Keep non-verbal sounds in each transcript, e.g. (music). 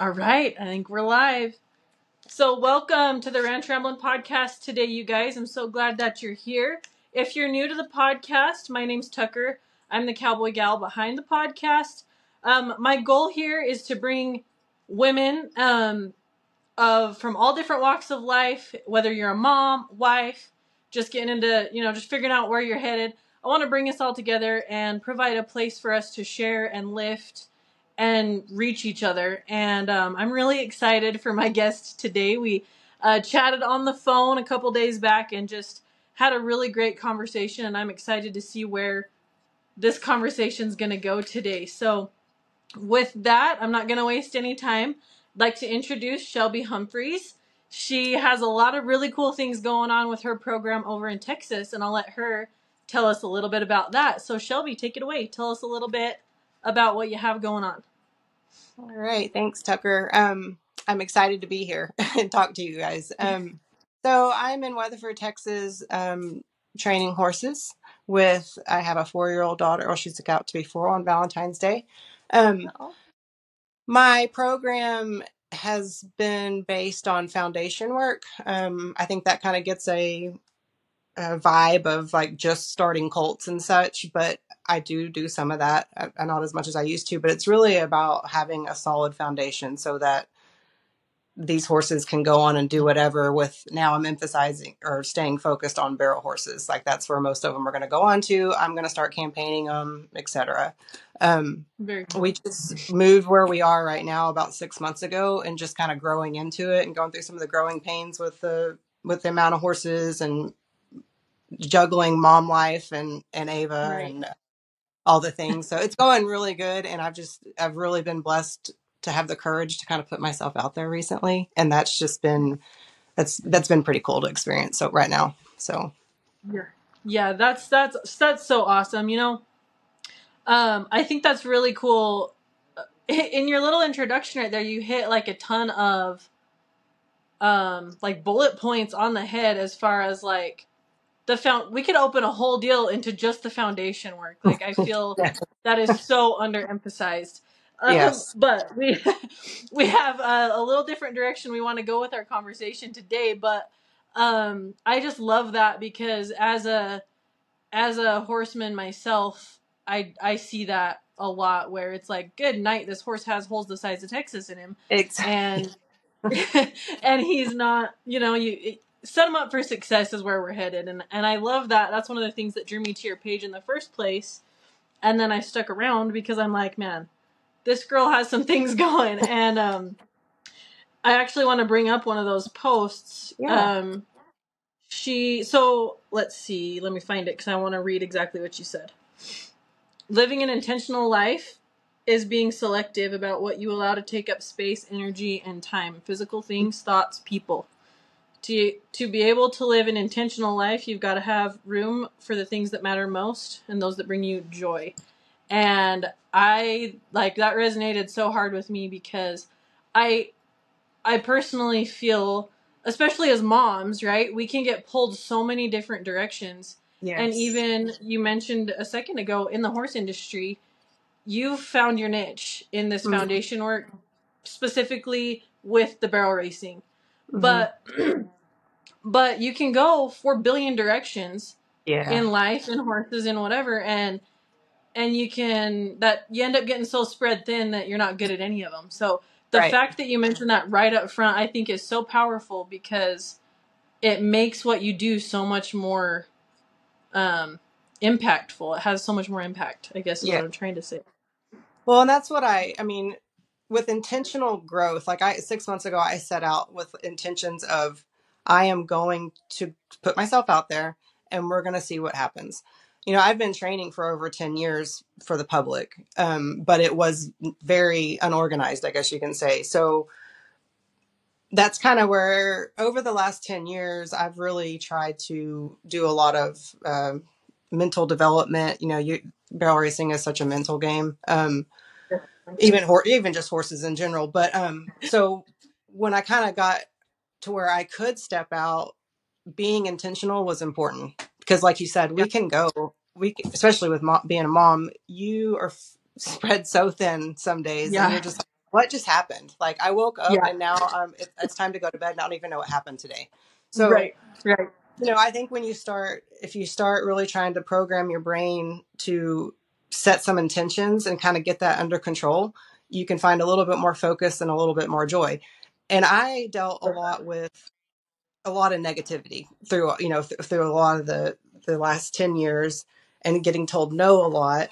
All right, I think we're live. So, welcome to the Ranch Ramblin' podcast today, you guys. I'm so glad that you're here. If you're new to the podcast, my name's Tucker. I'm the cowboy gal behind the podcast. Um, my goal here is to bring women um, of from all different walks of life, whether you're a mom, wife, just getting into, you know, just figuring out where you're headed. I want to bring us all together and provide a place for us to share and lift and reach each other. And um, I'm really excited for my (laughs) guest today. We uh, chatted on the phone a couple days back and just had a really great conversation. And I'm excited to see where this conversation is going to go today. So, with that, I'm not going to waste any time. I'd like to introduce Shelby Humphreys. She has a lot of really cool things going on with her program over in Texas, and I'll let her tell us a little bit about that. So, Shelby, take it away. Tell us a little bit about what you have going on. All right, thanks, Tucker. Um, I'm excited to be here (laughs) and talk to you guys. Um, so I'm in Weatherford, Texas, um, training horses. With I have a four-year-old daughter. Well, she's about to be four on Valentine's Day. Um, Oh, my program has been based on foundation work. Um, I think that kind of gets a, a vibe of like just starting colts and such, but I do do some of that, uh, uh, not as much as I used to. But it's really about having a solid foundation so that these horses can go on and do whatever. With now, I'm emphasizing or staying focused on barrel horses. Like that's where most of them are going to go on to. I'm going to start campaigning them, etc. Um, very cool. we just moved where we are right now about six months ago and just kind of growing into it and going through some of the growing pains with the with the amount of horses and juggling mom life and and ava Right. and all the things so it's going really good and i've just i've really been blessed to have the courage to kind of put myself out there recently and that's just been that's that's been pretty cool to experience so right now so Yeah. Yeah, that's that's that's so awesome. You know, um, I think that's really cool. Uh, In your little introduction right there, you hit like a ton of um like bullet points on the head as far as like the found we could open a whole deal into just the foundation work. Like I feel (laughs) that is so underemphasized. Um, yes but we (laughs) we have a, a little different direction we want to go with our conversation today. But um, I just love that because as a as a horseman myself, I I see that a lot where it's like, good night, this horse has holes the size of Texas in him, exactly and (laughs) and he's not, you know, you it- set them up for success is where we're headed, and and I love that. That's one of the things that drew me to your page in the first place, and then I stuck around because I'm like, man, this girl has some (laughs) things going, and um, I actually want to bring up one of those posts. yeah Um, she so let's see, let me find it because I want to read exactly what you said. Living an intentional life is being selective about what you allow to take up space, energy, and time. Physical things, thoughts, people. To to be able to live an intentional life, you've got to have room for the things that matter most and those that bring you joy. And I like that resonated so hard with me because I I personally feel especially as moms, right? We can get pulled so many different directions. And even you mentioned a second ago in the horse industry, you've found your niche in this hmm foundation work specifically with the barrel racing. hmm But (clears throat) but you can go 4 billion directions yeah in life in horses and whatever and and you can that you end up getting so spread thin that you're not good at any of them. So the right fact that you mentioned that right up front I think is so powerful because it makes what you do so much more um impactful. It has so much more impact, I guess is yeah what I'm trying to say. Well, and that's what I, I mean, with intentional growth, like I, six months ago, I set out with intentions of I am going to put myself out there and we're going to see what happens. You know, I've been training for over 10 years for the public, um, but it was very unorganized, I guess you can say. So that's kind of where, over the last 10 years, I've really tried to do a lot of um mental development. You know, you, barrel racing is such a mental game. Um, even even just horses in general. But um, so when I kind of got to where I could step out, being intentional was important because, like you said, we can go. We can, especially with mo- being a mom, you are f- spread so thin some days, and you're Yeah. just what just happened? Like I woke up Yeah. and now um, it, it's time to go to bed. And I don't even know what happened today. So Right. Right. you know, I think when you start, if you start really trying to program your brain to set some intentions and kind of get that under control, you can find a little bit more focus and a little bit more joy. And I dealt a lot with a lot of negativity through, you know, th- through a lot of the the last 10 years and getting told no a lot.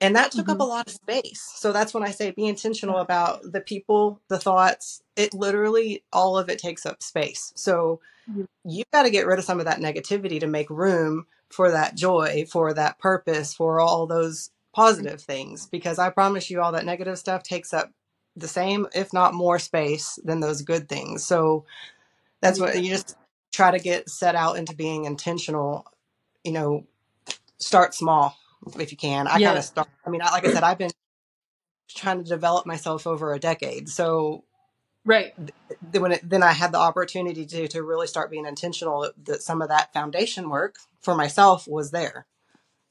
And that took up a hmm lot of space. So that's when I say be intentional about the people, the thoughts. It literally, all of it takes up space. So you've got to get rid of some of that negativity to make room for that joy, for that purpose, for all those positive things. Because I promise you, all that negative stuff takes up the same, if not more space than those good things. So that's what you just try to get set out into being intentional. You know, start small if you can. I kind Yeah. of start, I mean, I, like I said, I've been trying to develop myself over a decade. So Right. then when it, then I had the opportunity to to really start being intentional that some of that foundation work for myself was there.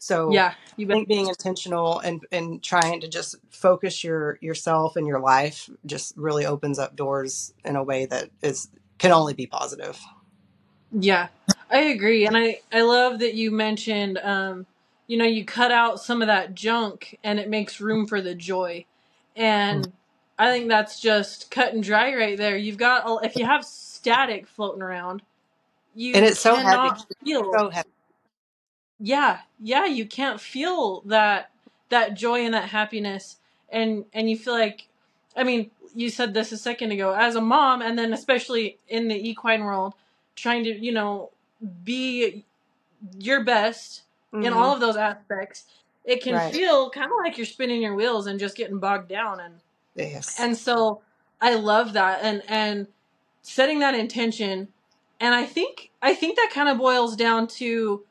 So Yeah. You I think being intentional and and trying to just focus your yourself and your life just really opens up doors in a way that is can only be positive. Yeah, I agree, and I I love that you mentioned, um, you know, you cut out some of that junk, and it makes room for the joy, Mm. and I think that's just cut and dry right there. You've got if you have static floating around, And you it's so heavy. feel. so heavy. Yeah, yeah, you can't feel that that joy and that happiness, and and you feel like, I mean, you said this a second ago, as a mom, and then especially in the equine world, trying to you know be your best in hmm all of those aspects, it can Right. feel kind of like you're spinning your wheels and just getting bogged down, and Yes. and so I love that, and and setting that intention, and I think I think that kind of boils down to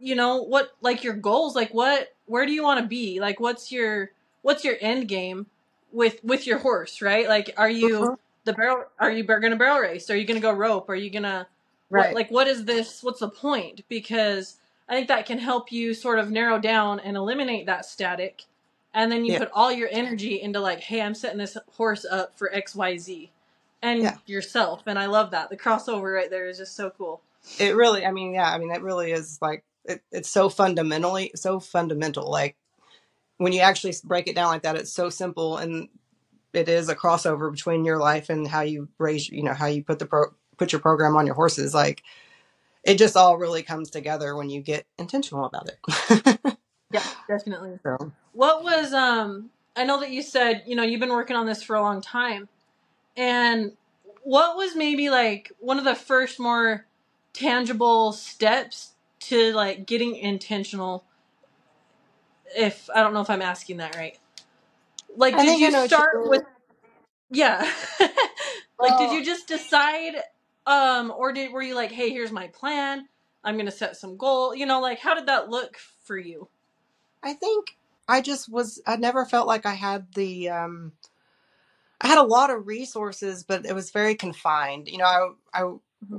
you know what like your goals like what where do you want to be like what's your what's your end game with with your horse right like are you Mhm. the barrel are you going to barrel race are you going to go rope are you going to what Right. like what is this what's the point because i think that can help you sort of narrow down and eliminate that static and then you Yeah. put all your energy into like hey i'm setting this horse up for xyz and Yeah. yourself and i love that the crossover right there is just so cool It really, I mean, yeah, I mean, it really is like, it, it's so fundamentally, so fundamental. Like when you actually break it down like that, it's so simple and it is a crossover between your life and how you raise, you know, how you put the pro, put your program on your horses. Like it just all really comes together when you get intentional about it. yeah (laughs) definitely so, What was um I know that you said, you know, you've been working on this for a long time. And what was maybe like one of the first more tangible steps to like getting intentional if I don't know if I'm asking that right. Like I did think I you know what you start with yeah. (laughs) like did Well, you just decide um or did were you like, "Hey, here's my plan. I'm going to set some goal." You know, like how did that look for you? I think I just was, I never felt like I had the, um, I had a lot of resources, but it was very confined. You know, I, I.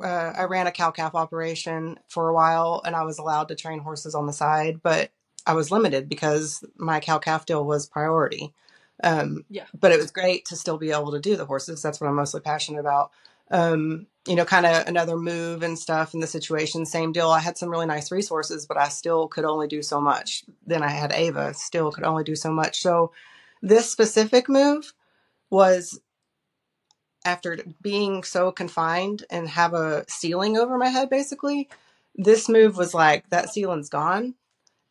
uh, I ran a cow calf operation for a while and I was allowed to train horses on the side, but I was limited because my cow calf deal was priority. Um, Yeah. but it was great to still be able to do the horses. That's what I'm mostly passionate about. Um, you know, kind of another move and stuff in the situation. Same deal. I had some really nice resources, but I still could only do so much. Then I had Ava, still could only do so much. So this specific move was after being so confined and have a ceiling over my head basically this move was like that ceiling's gone.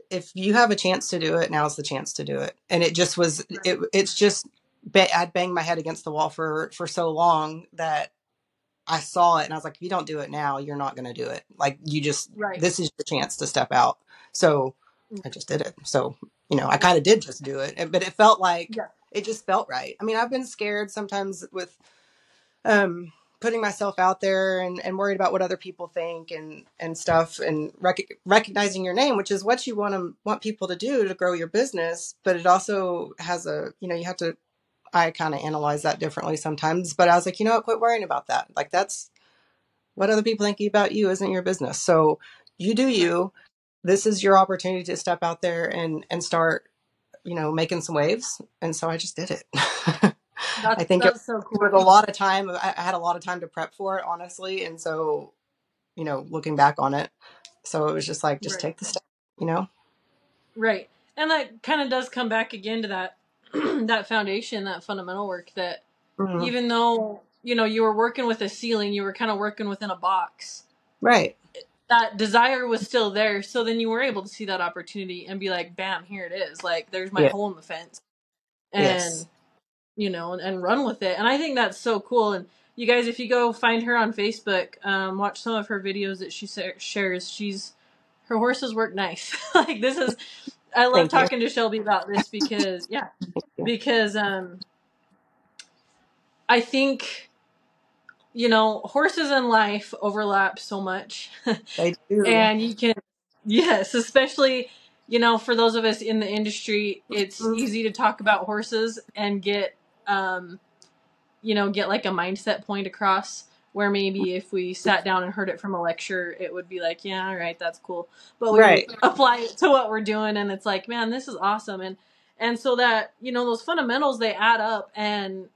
If you have a chance to do it now's the chance to do it. And it just was it it's just i'd banged my head against the wall for for so long that i saw it and i was like if you don't do it now you're not going to do it. Like you just Right. this is your chance to step out. So mm. i just did it. So you know i kind of did just do it but it felt like Yeah. it just felt right. I mean i've been scared sometimes with um putting myself out there and, and worried about what other people think and and stuff and rec- recognizing your name which is what you want to want people to do to grow your business. But it also has a you know you have to i kind of analyze that differently sometimes but i was like you know what? Quit worrying about that. Like that's what other people think about you isn't your business. So you do you. This is your opportunity to step out there and and start you know, making some waves. And so I just did it. (laughs) That's I think it so was a lot of time. I I had a lot of time to prep for it, honestly. And so, you know, looking back on it, so it was just like, just Right. take the step, you know? Right. And that kind of does come back again to that (clears throat) that foundation, that fundamental work that Mhm. even though, you know, you were working with a ceiling, you were kind of working within a box. Right. That desire was still there, so then you were able to see that opportunity and be like, "Bam, here it is. Like there's my Yeah. hole in the fence." And Yes. You know, and, and run with it. And I think that's so cool. And you guys, if you go find her on Facebook, um, watch some of her videos that she sa- shares. She's her horses work nice. (laughs) like this is, I love Thank you. talking to Shelby about this because yeah, (laughs) because um, I think you know horses and life overlap so much, (laughs) They do. and you can yes, especially. You know, for those of us in the industry, it's Mhm. easy to talk about horses and get um, you know, get like a mindset point across where maybe if we sat down and heard it from a lecture, it would be like, yeah, all right, that's cool. But we Right. apply it to what we're doing and it's like, man, this is awesome. And, and so that, you know, those fundamentals, they add up and,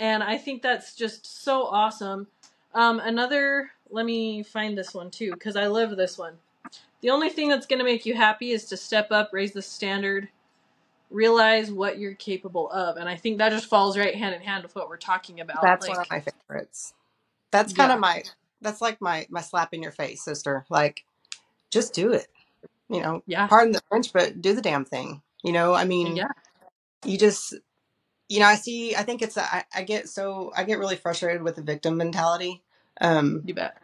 and I think that's just so awesome. Um, another, let me find this one too, cause I love this one. The only thing that's going to make you happy is to step up, raise the standard, realize what you're capable of. And I think that just falls right hand in hand with what we're talking about. That's one of my favorites. That's kind yeah, of my, that's like my, my slap in your face, sister. Like, just do it. You know, yeah, pardon the French, but do the damn thing. You know, I mean, yeah, you just, you know, I see, I think it's, I, I get so, I get really frustrated with the victim mentality. Um, you bet.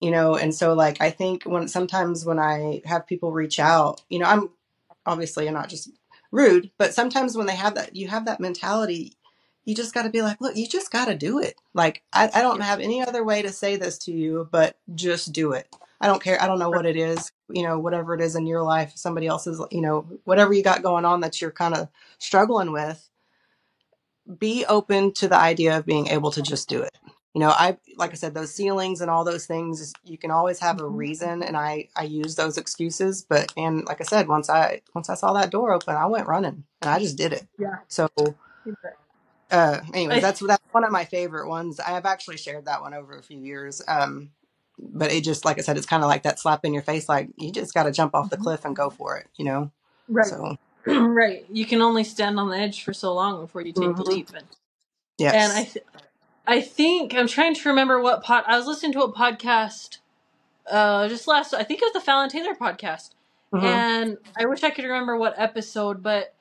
you know and so like i think when sometimes when i have people reach out you know i'm obviously i'm not just rude but sometimes when they have that you have that mentality you just got to be like look you just got to do it. Like I, I don't have any other way to say this to you but just do it. I don't care i don't know what it is you know whatever it is in your life somebody else's you know whatever you got going on that you're kind of struggling with be open to the idea of being able to just do it. You know, I like I said, those ceilings and all those things, you can always have a Mhm. reason, and I I use those excuses. But and like I said, once I once I saw that door open, I went running, and I just did it. yeah, So, uh, anyways, (laughs) that's that's one of my favorite ones. I have actually shared that one over a few years. Um, but it just like I said, it's kind of like that slap in your face, like you just got to jump off the Mhm. cliff and go for it. You know. right, So, (clears throat) right. You can only stand on the edge for so long before you take the mhm. leap. And, yeah and I, th- I think I'm trying to remember what pod I was listening to a podcast uh just last I think it was the Fallon Taylor podcast. hmm And I wish I could remember what episode, but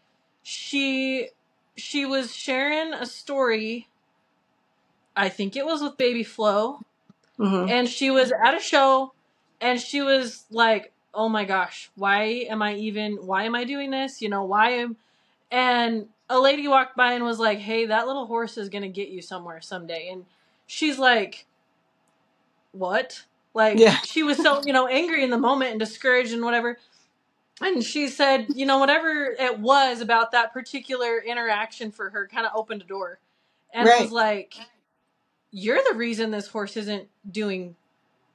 she she was sharing a story. I think it was with Baby Flo, hmm and she was at a show and she was like, "Oh my gosh, why am I even why am I doing this? You know, why am and a lady walked by and was like, "Hey, that little horse is going to get you somewhere someday." And she's like, "What?" Like Yeah. she was so, you know, angry in the moment and discouraged and whatever. And she said, you know, whatever it was about that particular interaction for her kind of opened a door. And it was like, you're the reason this horse isn't doing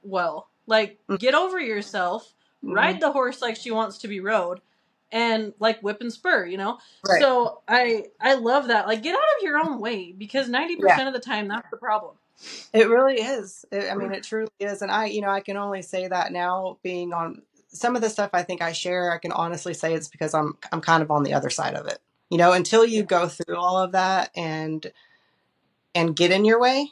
well. Like, get over yourself, hmm ride the horse like she wants to be rode, and like whip and spur, you know? Right. So I I love that. Like get out of your own way because ninety Yeah. percent of the time that's the problem. It really is. It, I mean, it truly is. And I, you know, I can only say that now being on some of the stuff I think I share, I can honestly say it's because I'm I'm kind of on the other side of it. You know, until you go through all of that and and get in your way,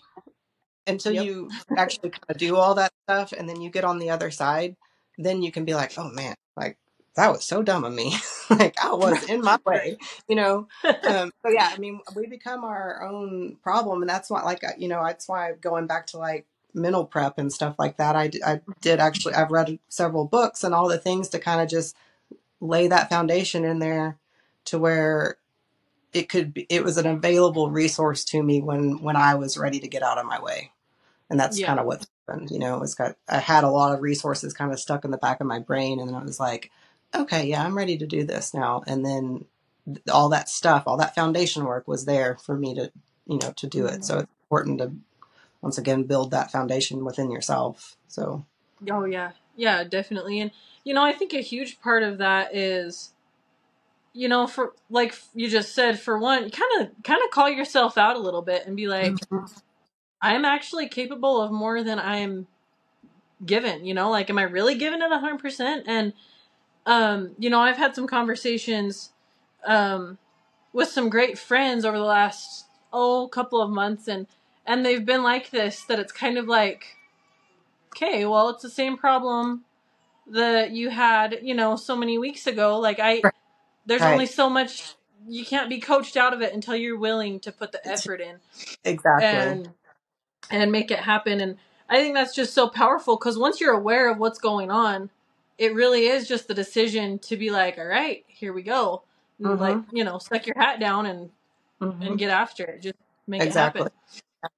until Yep. you actually kind of do all that stuff and then you get on the other side, then you can be like, "Oh man, like that was so dumb of me." (laughs) like I was in my way, you know. (laughs) Um so yeah, I mean, we become our own problem and that's why like you know, that's why going back to like mental prep and stuff like that. I, I did actually I've read several books and all the things to kind of just lay that foundation in there to where it could be it was an available resource to me when when I was ready to get out of my way. And that's yeah. kind of what happened. You know, it's got I had a lot of resources kind of stuck in the back of my brain and then I was like, okay, yeah, I'm ready to do this now. And then th- all that stuff, all that foundation work was there for me to, you know, to do it. So it's important to once again build that foundation within yourself. So Oh yeah. Yeah, definitely. And you know, I think a huge part of that is you know, for like you just said, for one, kind of kind of call yourself out a little bit and be like, Mhm. I'm actually capable of more than I'm given. You know, like, am I really giving it hundred percent? And um, you know, I've had some conversations um with some great friends over the last oh couple of months, and and they've been like this that it's kind of like, okay, well, it's the same problem that you had, you know, so many weeks ago. Like I Right. there's Right. only so much you can't be coached out of it until you're willing to put the effort in Exactly. and and make it happen and i think that's just so powerful because once you're aware of what's going on it really is just the decision to be like all right here we go Mhm. like you know stuck your hat down and Mhm. and get after it just make Exactly. it happen.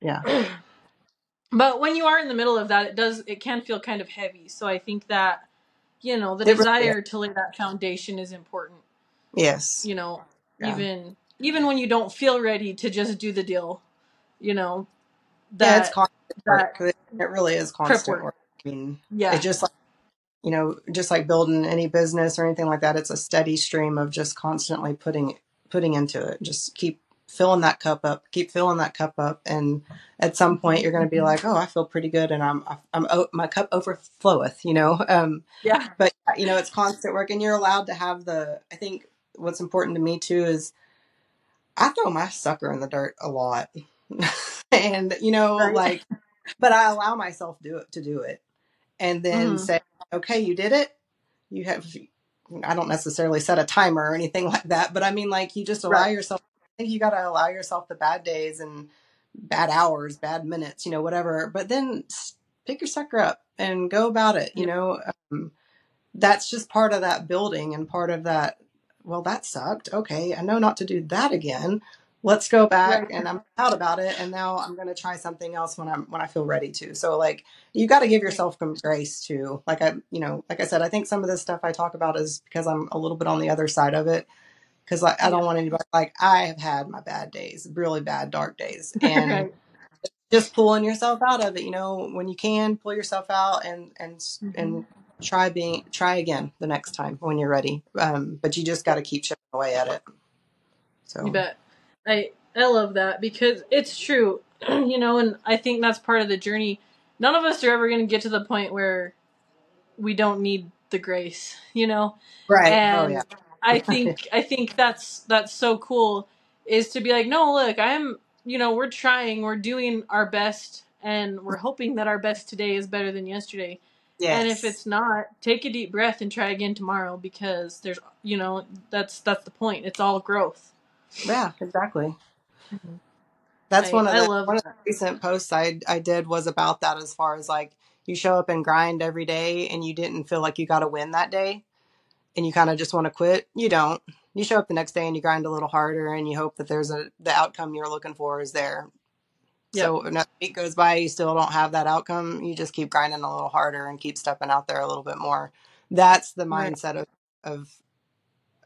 Yeah. (clears throat) but when you are in the middle of that it does it can feel kind of heavy so i think that you know the It really desire to lay that foundation is important Yes. you know Yeah. even even when you don't feel ready to just do the deal you know yeah, it's that constant that. It it really is constant work work. I mean, yeah it's just like you know, just like building any business or anything like that. It's a steady stream of just constantly putting putting into it. Just keep filling that cup up. Keep filling that cup up, and at some point you're going to be like, oh, I feel pretty good, and I'm I'm oh, my cup overfloweth. You know. (laughs) Um, yeah but you know, it's constant work, and you're allowed to have the. I think what's important to me too is I throw my sucker in the dirt a lot, (laughs) and you know, right like, but I allow myself do it to do it, and then Mhm. say, okay, you did it. You have. I don't necessarily set a timer or anything (laughs) like that, but I mean, like, you just allow right yourself. I think you got to allow yourself the bad days and bad hours, bad minutes, you know, whatever. But then pick your sucker up and go about it. You know, um, that's just part of that building and part of that. Well, that sucked. Okay, I know not to do that again. Let's go back, right and I'm proud about it. And now I'm going to try something else when I'm when I feel ready to. So, like, you got to give yourself some grace too. Like I, you know, like I said, I think some of this stuff I talk about is because I'm a little bit on the other side of it. Because like I don't want anybody like I have had my bad days, really bad dark days, (laughs) and right just pulling yourself out of it you know when you can pull yourself out and and hmm and try being try again the next time when you're ready um but you just got to keep chipping away at it So you bet i i love that because it's true (clears throat) you know and i think that's part of the journey. None of us are ever going to get to the point where we don't need the grace you know? Right. Oh yeah. And i think (laughs) i think that's that's so cool is to be like no look i'm you know we're trying we're doing our best and we're hoping that our best today is better than yesterday. And if it's not take a deep breath and try again tomorrow because there's you know that's that's the point. It's all growth yeah exactly Mhm. that's i one of the one of the recent posts i i did was about that as far as like you show up and grind every day and you didn't feel like you got to win that day and you kind of just want to quit you don't you show up the next day and you grind a little harder and you hope that there's a the outcome you're looking for is there yep So another week goes by, you still don't have that outcome. You just keep grinding a little harder and keep stepping out there a little bit more. That's the right mindset of of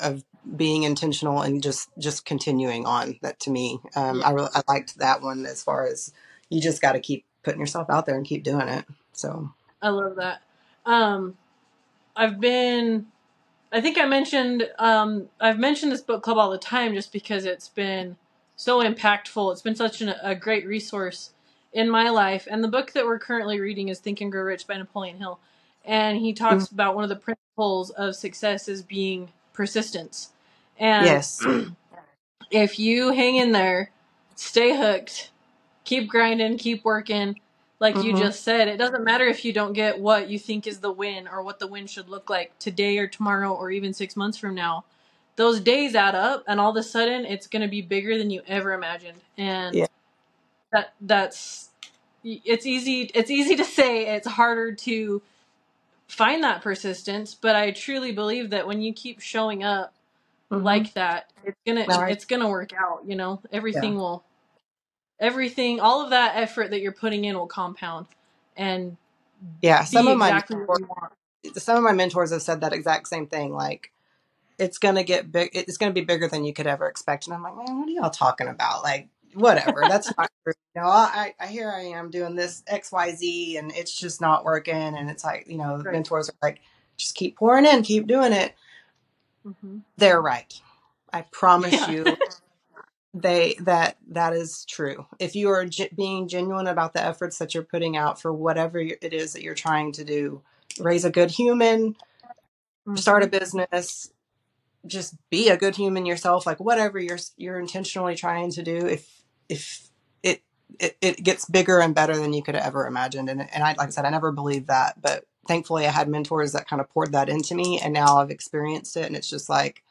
of being intentional and just just continuing on. That to me, um, yeah I really I liked that one as far as you just got to keep putting yourself out there and keep doing it. So i love that um i've been i think i mentioned um i've mentioned this book club all the time just because it's been so impactful it's been such an, a great resource in my life and the book that we're currently reading is think and grow rich by napoleon hill and he mm, talks about one of the principles of success as being persistence. And yes, (clears throat) if you hang in there stay hooked keep grinding keep working like you hmm just said it doesn't matter if you don't get what you think is the win or what the win should look like today or tomorrow or even six months from now. Those days add up and all of a sudden it's going to be bigger than you ever imagined. And yeah, that that's it's easy it's easy to say it's harder to find that persistence but i truly believe that when you keep showing up hmm like that it's gonna all right, it's gonna work out you know yeah, everything will everything all of that effort that you're putting in will compound and yeah. Some be of my exactly what mentors, you want some of my mentors have said that exact same thing. Like it's gonna get big. It's gonna be bigger than you could ever expect. And I'm like, man, what are y'all talking about? Like, whatever. That's not true. You know, I, I here I am doing this X Y Z, and it's just not working. And it's like, you know, right mentors are like, just keep pouring in, keep doing it. mm-hmm. they're right. I promise yeah. you they that that is true if you are ge- being genuine about the efforts that you're putting out for whatever it is that you're trying to do raise a good human mm-hmm. start a business just be a good human yourself like whatever you're you're intentionally trying to do if if it it, it gets bigger and better than you could have ever imagined. And and I like I said I never believed that but thankfully I had mentors that kind of poured that into me and now I've experienced it and it's just like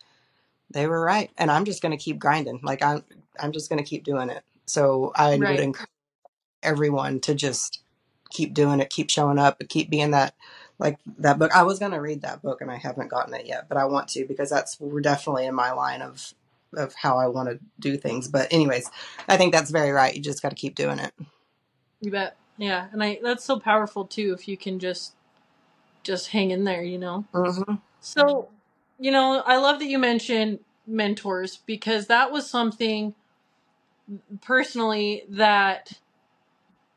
they were right. And i'm just going to keep grinding. Like i'm i'm just going to keep doing it. So i right. would encourage everyone to just keep doing it keep showing up and keep being that like that book. I was going to read that book and i haven't gotten it yet but i want to because that's we're definitely in my line of of how i want to do things but anyways i think that's very right you just got to keep doing it you bet yeah and i that's so powerful too if you can just just hang in there you know mm-hmm. so you know, I love that you mentioned mentors because that was something personally that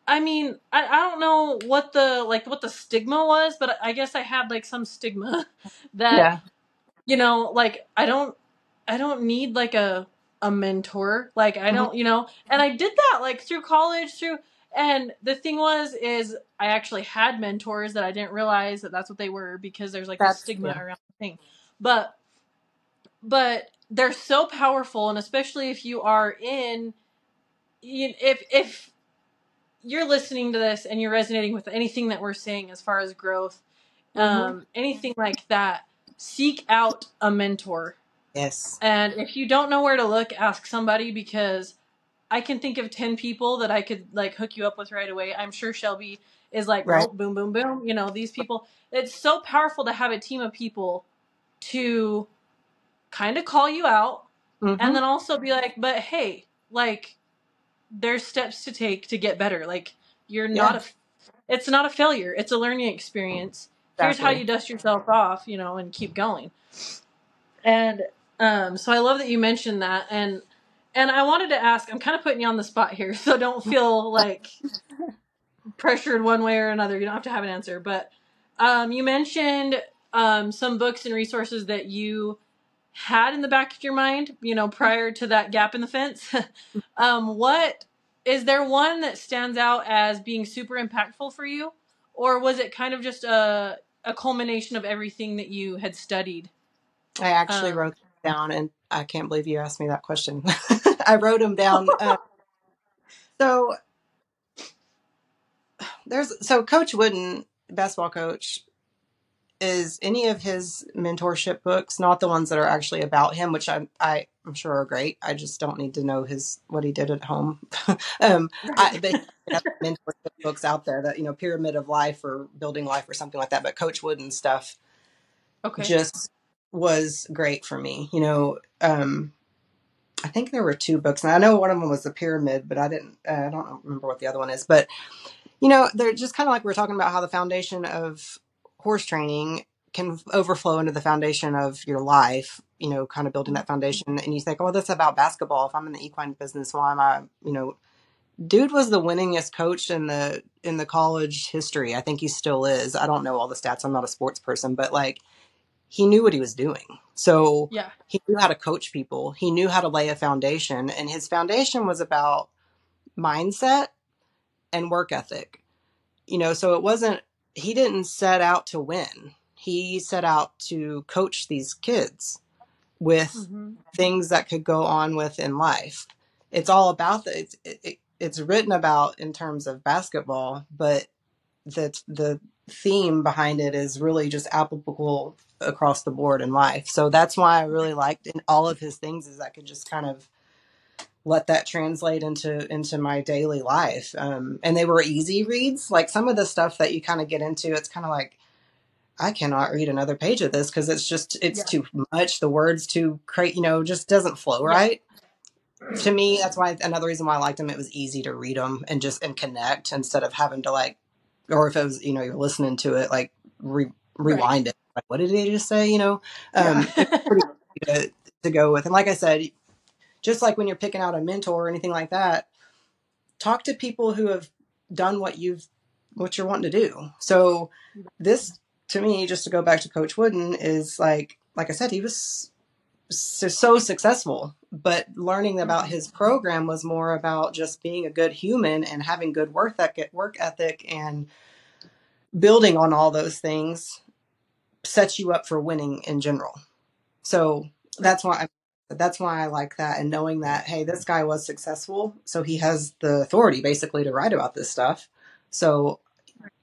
I mean, I, I don't know what the like what the stigma was, but I guess I had like some stigma (laughs) that yeah. you know, like I don't I don't need like a a mentor. Like I mm-hmm. don't, you know, and I did that like through college through and the thing was is I actually had mentors that I didn't realize that that's what they were because there's like a stigma yeah. around the thing. But but they're so powerful and especially if you are in if if you're listening to this and you're resonating with anything that we're saying as far as growth mm-hmm. um, anything like that seek out a mentor yes and if you don't know where to look ask somebody because i can think of 10 people that i could like hook you up with right away i'm sure shelby is like right. boom boom boom you know these people it's so powerful to have a team of people to kind of call you out mm-hmm. and then also be like, but hey, like there's steps to take to get better. Like you're yeah. not a it's not a failure. It's a learning experience. Exactly. Here's how you dust yourself off, you know, and keep going. And um so I love that you mentioned that and and I wanted to ask, I'm kind of putting you on the spot here, (laughs) so don't feel like (laughs) pressured one way or another. You don't have to have an answer, but um, you mentioned um, some books and resources that you had in the back of your mind, you know, prior to that gap in the fence. (laughs) um, what is there one that stands out as being super impactful for you, or was it kind of just a a culmination of everything that you had studied? I actually um, wrote down, and I can't believe you asked me that question. (laughs) I wrote them down. Uh, (laughs) so there's so Coach Wooden, basketball coach, is any of his mentorship books, not the ones that are actually about him, which I'm I, am sure are great. I just don't need to know his what he did at home. (laughs) um, I, but mentorship books out there that you know, Pyramid of Life or Building Life or something like that. But Coach Wooden stuff, okay, just was great for me. You know, um, I think there were two books, and I know one of them was the Pyramid, but I didn't. Uh, I don't remember what the other one is, but you know, they're just kind of like we are talking about how the foundation of horse training can overflow into the foundation of your life, you know, kind of building that foundation. And you think, oh, that's about basketball. If I'm in the equine business, why am I, you know, dude was the winningest coach in the in the college history. I think he still is. I don't know all the stats. I'm not a sports person, but like he knew what he was doing. So yeah. he knew how to coach people. He knew how to lay a foundation and his foundation was about mindset and work ethic. You know, so it wasn't he didn't set out to win. He set out to coach these kids with mm-hmm. things that could go on with in life. It's all about the it's, it, it's written about in terms of basketball, but the the theme behind it is really just applicable across the board in life. So that's why I really liked in all of his things is I could just kind of let that translate into into my daily life um, and they were easy reads like some of the stuff that you kind of get into it's kind of like i cannot read another page of this because it's just it's yeah. too much the words too create you know just doesn't flow right yeah. to me that's why another reason why i liked them it was easy to read them and just and connect instead of having to like or if it was you know you're listening to it like re- rewind right. it like what did he just say you know um yeah. pretty to, to go with and like i said just like when you're picking out a mentor or anything like that, talk to people who have done what you've what you're wanting to do. So this to me, just to go back to Coach Wooden, is like like I said, he was so, so successful, but learning about his program was more about just being a good human and having good work ethic, work ethic and building on all those things sets you up for winning in general. So that's why I, that's why I like that and knowing that hey, this guy was successful, so he has the authority basically to write about this stuff. So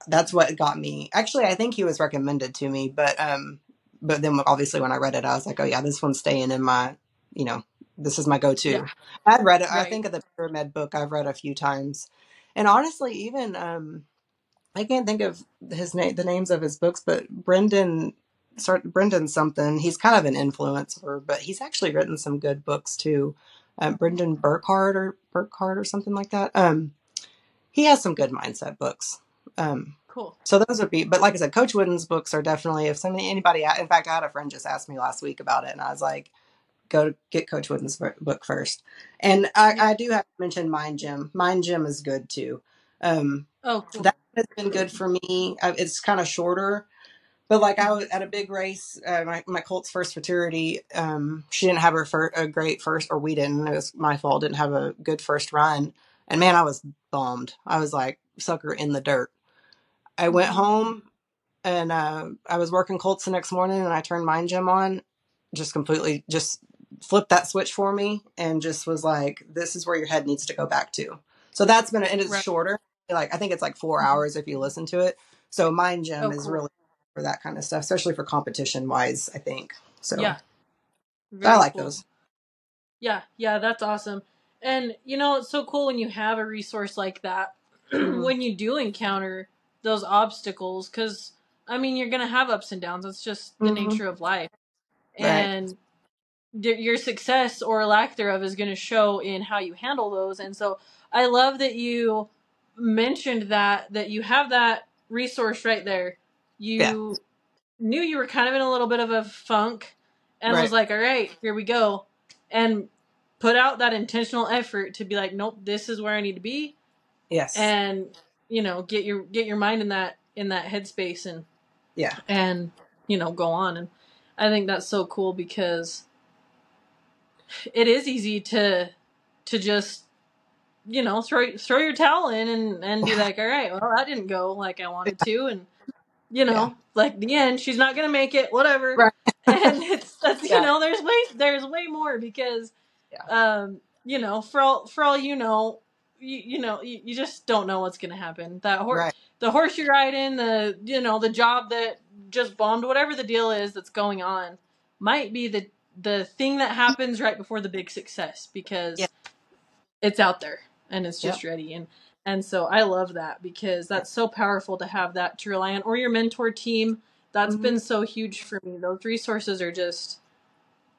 that's what got me. Actually, I think he was recommended to me, but um but then obviously when I read it, I was like, oh yeah, this one's staying in my, you know, this is my go-to. Yeah. I've read it. I think of the pyramid book. I've read a few times, and honestly, even um, I can't think of his name, the names of his books, but Brendan, start Brendan something. He's kind of an influencer, but he's actually written some good books too. Um, Brendan Burkhardt or Burkhardt or something like that. Um, he has some good mindset books. Um, Cool. so those would be, but like I said, Coach Wooden's books are definitely if somebody anybody. In fact, I had a friend just asked me last week about it, and I was like, "Go get Coach Wooden's book first. And I, I do have to mention Mind Gym. Mind Gym is good too. Um, Oh, cool. that has been good for me. It's kind of shorter, but like I was at a big race, uh, my my Colts first futurity. Um, she didn't have her fir- a great first, or we didn't. It was my fault. Didn't have a good first run, and man, I was bummed. I was like sucker in the dirt. I went home and uh, I was working Colts the next morning, and I turned Mind Gym on. Just completely, just flipped that switch for me, and just was like, "This is where your head needs to go back to." So that's been, and it's Right. shorter. Like I think it's like four Mhm. hours if you listen to it. So Mind Gym Oh, is really for that kind of stuff, especially for competition wise. I think so. Yeah. I like cool. those. Yeah, yeah, that's awesome. And you know, it's so cool when you have a resource like that (clears throat) Mhm. when you do encounter those obstacles cuz I mean, you're going to have ups and downs. It's just the Mhm. nature of life. Right. And your success or lack thereof is going to show in how you handle those. And so I love that you mentioned that that you have that resource right there. You Yeah. knew you were kind of in a little bit of a funk and was like, "All right, here we go." And put out that intentional effort to be like, "Nope, this is where I need to be." Yes. And you know, get your get your mind in that in that headspace and yeah. and you know go on and i think that's so cool because it is easy to to just you know throw throw your towel in and and be like all right well that didn't go like i wanted to and you know Yeah. like the end she's not gonna make it whatever Right. (laughs) and it's that's you know there's way there's way more because Yeah. um you know for all for all you know you, you know you, you just don't know what's gonna happen that horse Right. the horse you're riding, the you know the job that just bombed, whatever the deal is that's going on, might be the the thing that happens right before the big success because Yeah. it's out there and it's just ready and and so I love that because that's so powerful to have that to rely on or your mentor team. That's Mhm. been so huge for me. Those resources are just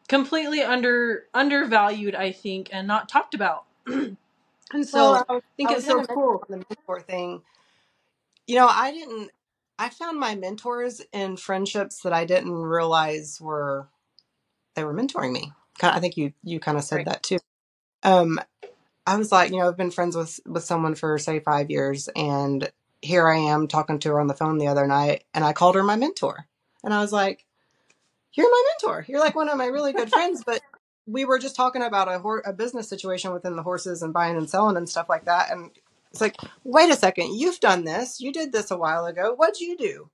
completely under undervalued, I think, and not talked about. (clears throat) and so Well, I, think I it's so cool. the mentor thing. You know, I didn't. I found my mentors in friendships that I didn't realize were they were mentoring me. I think you you kind of said Right. that too. Um, I was like, you know, I've been friends with with someone for say five years, and here I am talking to her on the phone the other night, and I called her my mentor, and I was like, "You're my mentor. You're like one of my really good friends." But we were just talking about a hor- a business situation within the horses and buying and selling and stuff like that, and it's like, wait a second, you've done this. You did this a while ago. What'd you do?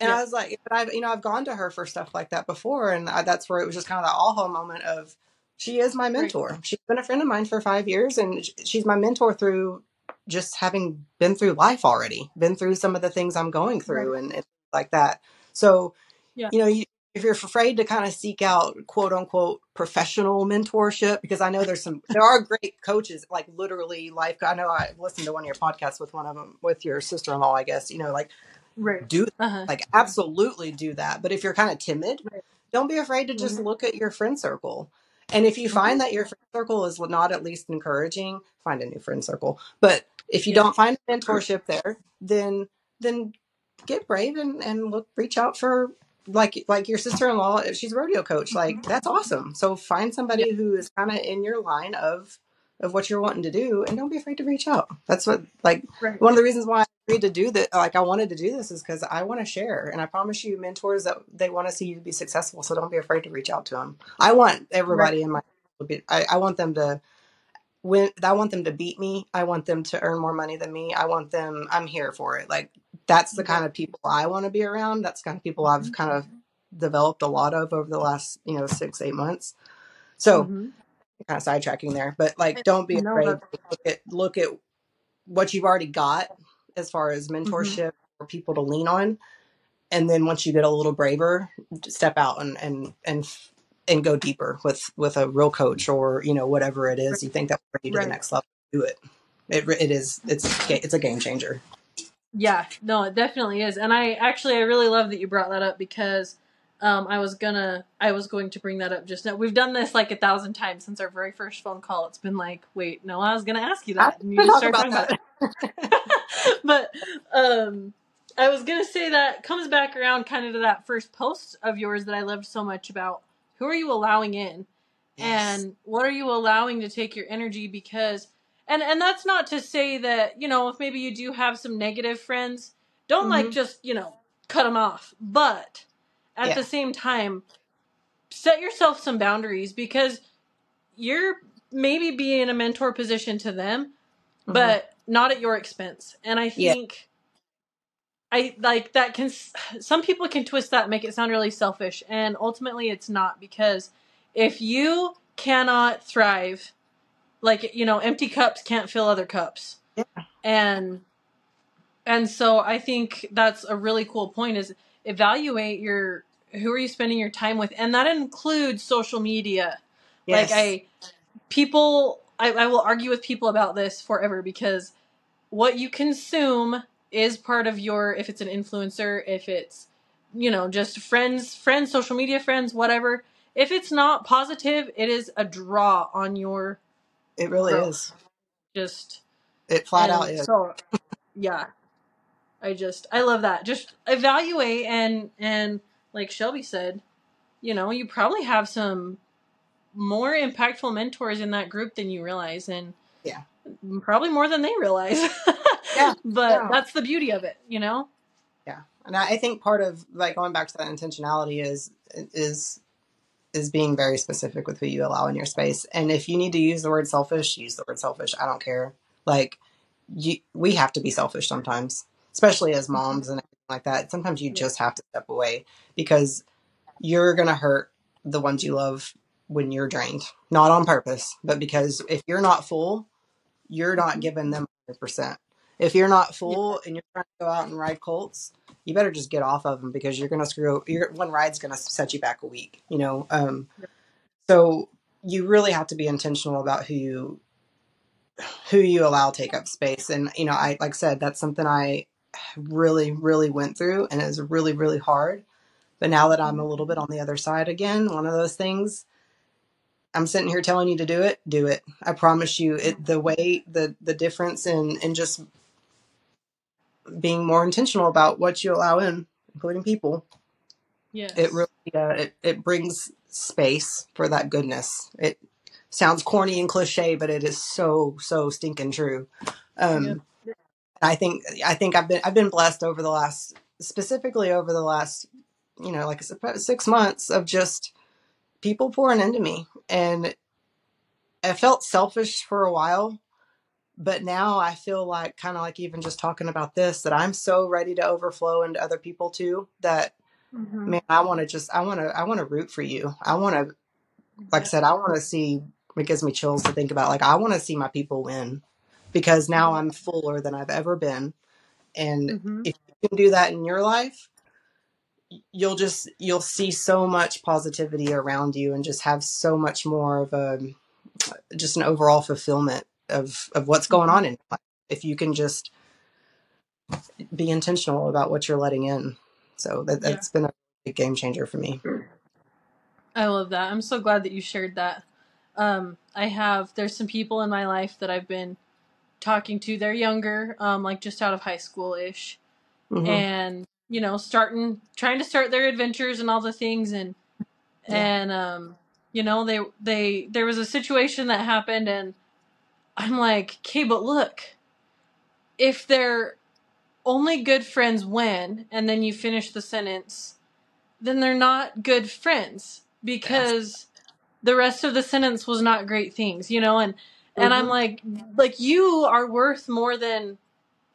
And Yeah. I was like, but I've, you know, I've gone to her for stuff like that before. And I, that's where it was just kind of that aha moment of, she is my Right. mentor. She's been a friend of mine for five years and she's my mentor through just having been through life already, been through some of the things I'm going Right. through and, and like that. So, Yeah. you know, you, if you're afraid to kind of seek out quote unquote professional mentorship, because I know there's some, there are great coaches, like literally life. I know I listened to one of your podcasts with one of them, with your sister-in-law, I guess, you know, like Right. do Uh-huh. like absolutely do that. But if you're kind of timid, Right. don't be afraid to just Mhm. look at your friend circle. And if you Mhm. find that your friend circle is not at least encouraging, find a new friend circle. But if you Yeah. don't find mentorship there, then then get brave and, and look reach out for like like your sister in law, she's a rodeo coach, mm-hmm. like that's awesome. So find somebody who is kind of in your line of of what you're wanting to do and don't be afraid to reach out. That's what like Right. one of the reasons why I agreed to do that, like I wanted to do this, is because I want to share, and I promise you, mentors that they want to see you be successful. So don't be afraid to reach out to them. I want Right. everybody in my, I, I want them to win. I want them to beat me. I want them to earn more money than me. I want them. I'm here for it. Like that's the kind of people I want to be around. That's the kind of people I've kind of developed a lot of over the last you know six eight months. So Mhm. kind of sidetracking there, but like don't be afraid. Look at look at what you've already got as far as Mhm. mentorship or people to lean on, and then once you get a little braver, step out and and and and go deeper with with a real coach or you know whatever it is you think that will bring you to the next level. Do it. It it is it's it's a game changer. Yeah, no, it definitely is. And I actually I really love that you brought that up because um, I was gonna I was going to bring that up just now. We've done this like a thousand times since our very first phone call. It's been like, wait, no, I was gonna ask you that, and you can just talk started about talking about that. it. (laughs) but um, I was gonna say that comes back around kind of to that first post of yours that I loved so much about who are you allowing in yes. and what are you allowing to take your energy because and and that's not to say that you know if maybe you do have some negative friends don't like hmm just you know cut them off. But at Yeah. the same time set yourself some boundaries because you're maybe being in a mentor position to them hmm but not at your expense. And i Yeah. think I like that can some people can twist that and make it sound really selfish. And ultimately it's not because if you cannot thrive like you know empty cups can't fill other cups. Yeah. and and so I think that's a really cool point is evaluate your who are you spending your time with? And that includes social media. Like I people I, I will argue with people about this forever because what you consume is part of your if it's an influencer if it's you know just friends friends social media friends whatever. If it's not positive it is a draw on your It really is. just It flat out is. so yeah i just i love that just evaluate and and like shelby said you know you probably have some more impactful mentors in that group than you realize and Yeah. probably more than they realize Yeah. (laughs) but Yeah. that's the beauty of it you know Yeah. And I think part of like going back to that intentionality is is is being very specific with who you allow in your space. And if you need to use the word selfish, use the word selfish. I don't care. Like you we have to be selfish sometimes, especially as moms and everything like that. Sometimes you just have to step away because you're going to hurt the ones you love when you're drained. Not on purpose, but because if you're not full, you're not giving them 100%. If you're not full and you're trying to go out and ride colts, you better just get off of them because you're gonna screw. You're, one ride's gonna set you back a week. You know. Um, so you really have to be intentional about who you who you allow take up space. And you know, I like I said, that's something I really, really went through, and it was really, really hard. But now that I'm a little bit on the other side again, one of those things, I'm sitting here telling you to do it, do it. I promise you, it the way the the difference in in just being more intentional about what you allow in, including people, Yeah. it really uh, it it brings space for that goodness. It sounds corny and cliche, but it is so so stinking true. yep Um, I think I think I've been I've been blessed over the last specifically over the last you know like I said, about six months of just people pouring into me, and I felt selfish for a while, but now I feel like kind of like even just talking about this that I'm so ready to overflow into other people too that hmm man I want to just I want to I want to root for you. I want to like I said I want to see it gives me chills to think about like I want to see my people win because now I'm fuller than I've ever been and hmm if you can do that in your life you'll just you'll see so much positivity around you and just have so much more of a just an overall fulfillment of of what's going on in your life if you can just be intentional about what you're letting in. So that, yeah. that's been a big game changer for me. I love that. I'm so glad that you shared that. Um, I have there's some people in my life that I've been talking to. They're younger, um, like just out of high school ish, hmm and you know, starting trying to start their adventures and all the things, and yeah. and um, you know, they they there was a situation that happened, and I'm like, okay, but look, if they're only good friends when, and then you finish the sentence, then they're not good friends because the rest of the sentence was not great things, you know, and and I'm Mhm. like like you are worth more than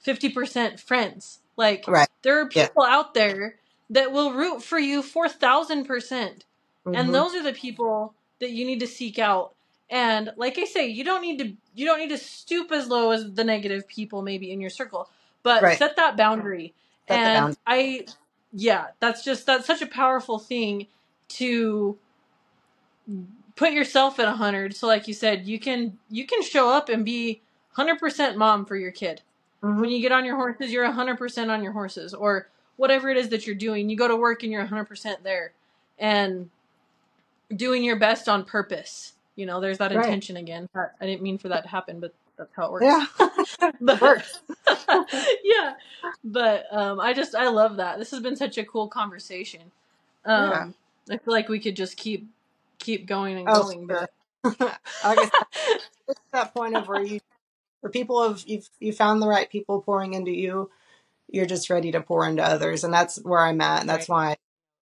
50% friends. Like Right. there are Yeah. people out there that will root for you 4000%. And Mhm. those are the people that you need to seek out. And like I say, you don't need to you don't need to stoop as low as the negative people maybe in your circle, but Right. set that boundary. Set and boundary. I yeah, that's just that's such a powerful thing to put yourself at 100 so like you said you can you can show up and be 100% mom for your kid Mhm. when you get on your horses you're 100% on your horses or whatever it is that you're doing you go to work and you're 100% there and doing your best on purpose you know there's that Right. intention again i didn't mean for that to happen but that's how it works Yeah. (laughs) (laughs) but Works. (laughs) yeah but um i just i love that this has been such a cool conversation um i feel like we could just keep keep going and Oh, going sure. but I said, it's that point of where you, where people have you've you found the right people pouring into you, you're just ready to pour into others, and that's where I'm at, and that's why,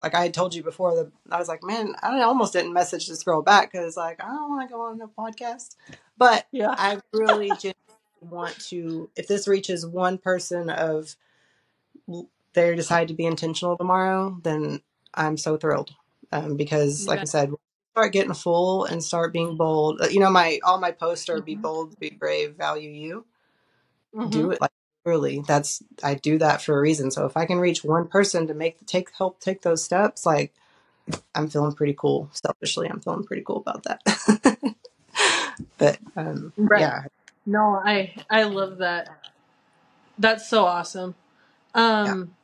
like I had told you before, the I was like, man, I almost didn't message this girl back because like I don't want to go on the podcast, but yeah I really just want to. If this reaches one person of they decide to be intentional tomorrow, then I'm so thrilled. Um, because, You like I said, start getting full and start being bold. You know, my all my posts are be Mhm. bold, be brave, value you. Mhm. Do it like really. That's I do that for a reason. So if I can reach one person to make take help take those steps, like I'm feeling pretty cool. Selfishly, I'm feeling pretty cool about that. (laughs) but um, Right. yeah, No, I I love that. That's so awesome. Um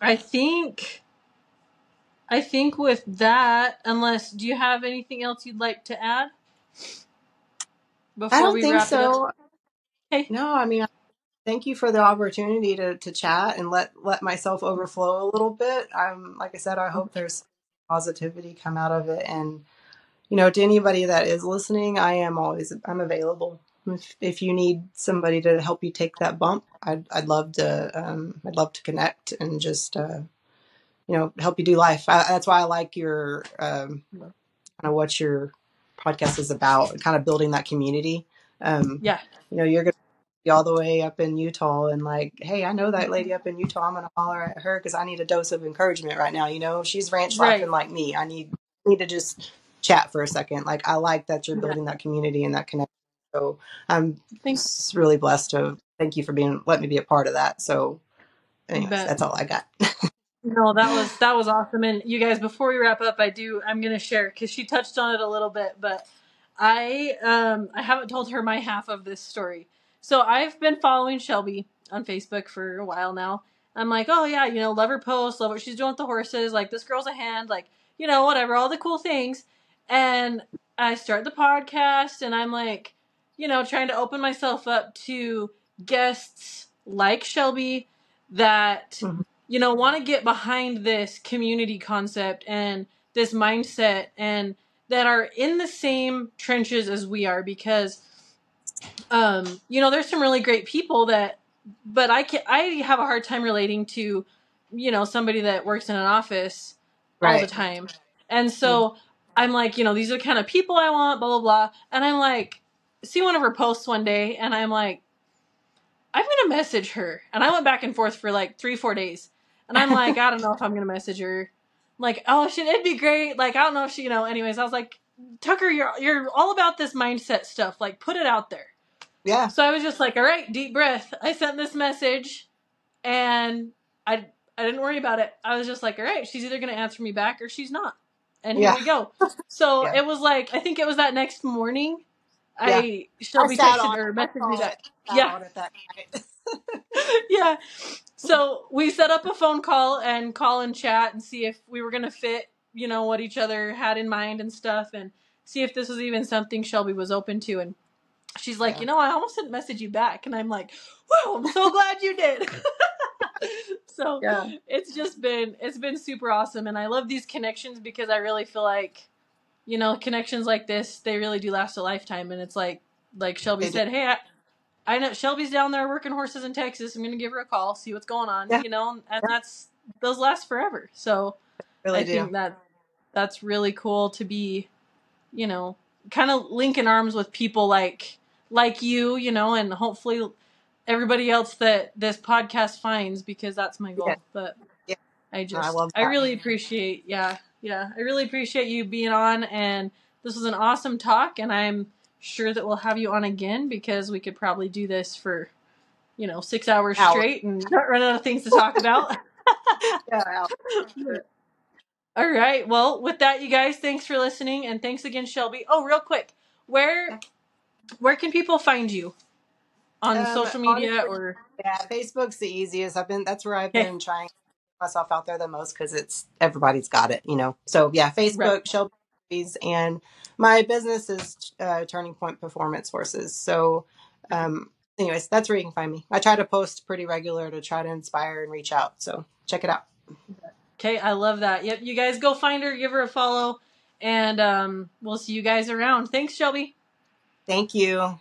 I think I think with that, unless do you have anything else you'd like to add before I don't we think wrap it up? so. Okay. No, I mean, thank you for the opportunity to, to chat and let, let myself overflow a little bit. I'm, like I said, I hope there's positivity come out of it. And, you know, to anybody that is listening, I am always, I'm available. If, if you need somebody to help you take that bump, I'd, I'd love to, um, I'd love to connect and just, uh, you know, help you do life. I, that's why I like your, um, kind of what your podcast is about, kind of building that community. Um, Yeah. you know, you're be all the way up in Utah and like, hey, I know that lady up in Utah. I'm to holler at her because I need a dose of encouragement right now. You know, she's ranch Right. laughing like me. I need need to just chat for a second. Like, I like that you're building that community and that connection. So I'm Thanks. really blessed to thank you for being let me be a part of that. So, anyways, that's all I got. No, that was (laughs) that was awesome. And you guys, before we wrap up, I do I'm gonna share because she touched on it a little bit, but I um I haven't told her my half of this story. So I've been following Shelby on Facebook for a while now. I'm like, oh yeah, you know, love her posts, love what she's doing with the horses. Like this girl's a hand, like you know, whatever, all the cool things. And I start the podcast, and I'm like, you know, trying to open myself up to guests like Shelby that Mhm. you know want to get behind this community concept and this mindset and that are in the same trenches as we are because um you know there's some really great people that but I can I have a hard time relating to you know somebody that works in an office all the time. And so I'm like, you know, these are the kind of people I want, blah blah blah. And I'm like, see one of her posts one day, and I'm like, I'm gonna message her. And I went back and forth for like three, four days. And I'm like, I don't know (laughs) if I'm gonna message her. I'm like, oh shit, it'd be great. Like, I don't know if she, you know. Anyways, I was like, Tucker, you're you're all about this mindset stuff. Like, put it out there. Yeah. So I was just like, all right, deep breath. I sent this message, and I I didn't worry about it. I was just like, all right, she's either gonna answer me back or she's not. And here Yeah. we go. (laughs) So Yeah. it was like I think it was that next morning. I Shelby I texted or messaged me back. Yeah. that (laughs) yeah. So we set up a phone call and call and chat and see if we were gonna fit, you know, what each other had in mind and stuff, and see if this was even something Shelby was open to. And she's like, Yeah. you know, I almost didn't message you back, and I'm like, wow, I'm so glad you did. (laughs) so yeah. it's just been it's been super awesome, and I love these connections because I really feel like, you know, connections like this they really do last a lifetime, and it's like like Shelby said, hey. I, I know Shelby's down there working horses in Texas. I'm gonna give her a call, see what's going on. Yeah. You know, and Yeah. that's those last forever. So Really I do. think that that's really cool to be, you know, kind of linking arms with people like like you, you know, and hopefully everybody else that this podcast finds because that's my goal. Yeah. But Yeah. I just I love I that. really appreciate yeah, yeah. I really appreciate you being on and this was an awesome talk and I'm sure that we'll have you on again because we could probably do this for you know, 6 hours Hours. straight and not run out of things to talk about. (laughs) Yeah. All right. Well, with that, you guys, thanks for listening, and thanks again, Shelby. Oh, real quick, where where can people find you on Um, social media honestly, or? Yeah, Facebook's the easiest. I've been that's where I've Okay. been trying to myself out there the most because it's everybody's got it, you know. So yeah, Facebook. Shelby, Humphreys, and my business is uh, Turning Point Performance Horses. So, um, anyways, that's where you can find me. I try to post pretty regular to try to inspire and reach out. So check it out. Okay, I love that. Yep, you guys go find her, give her a follow, and um, we'll see you guys around. Thanks, Shelby. Thank you.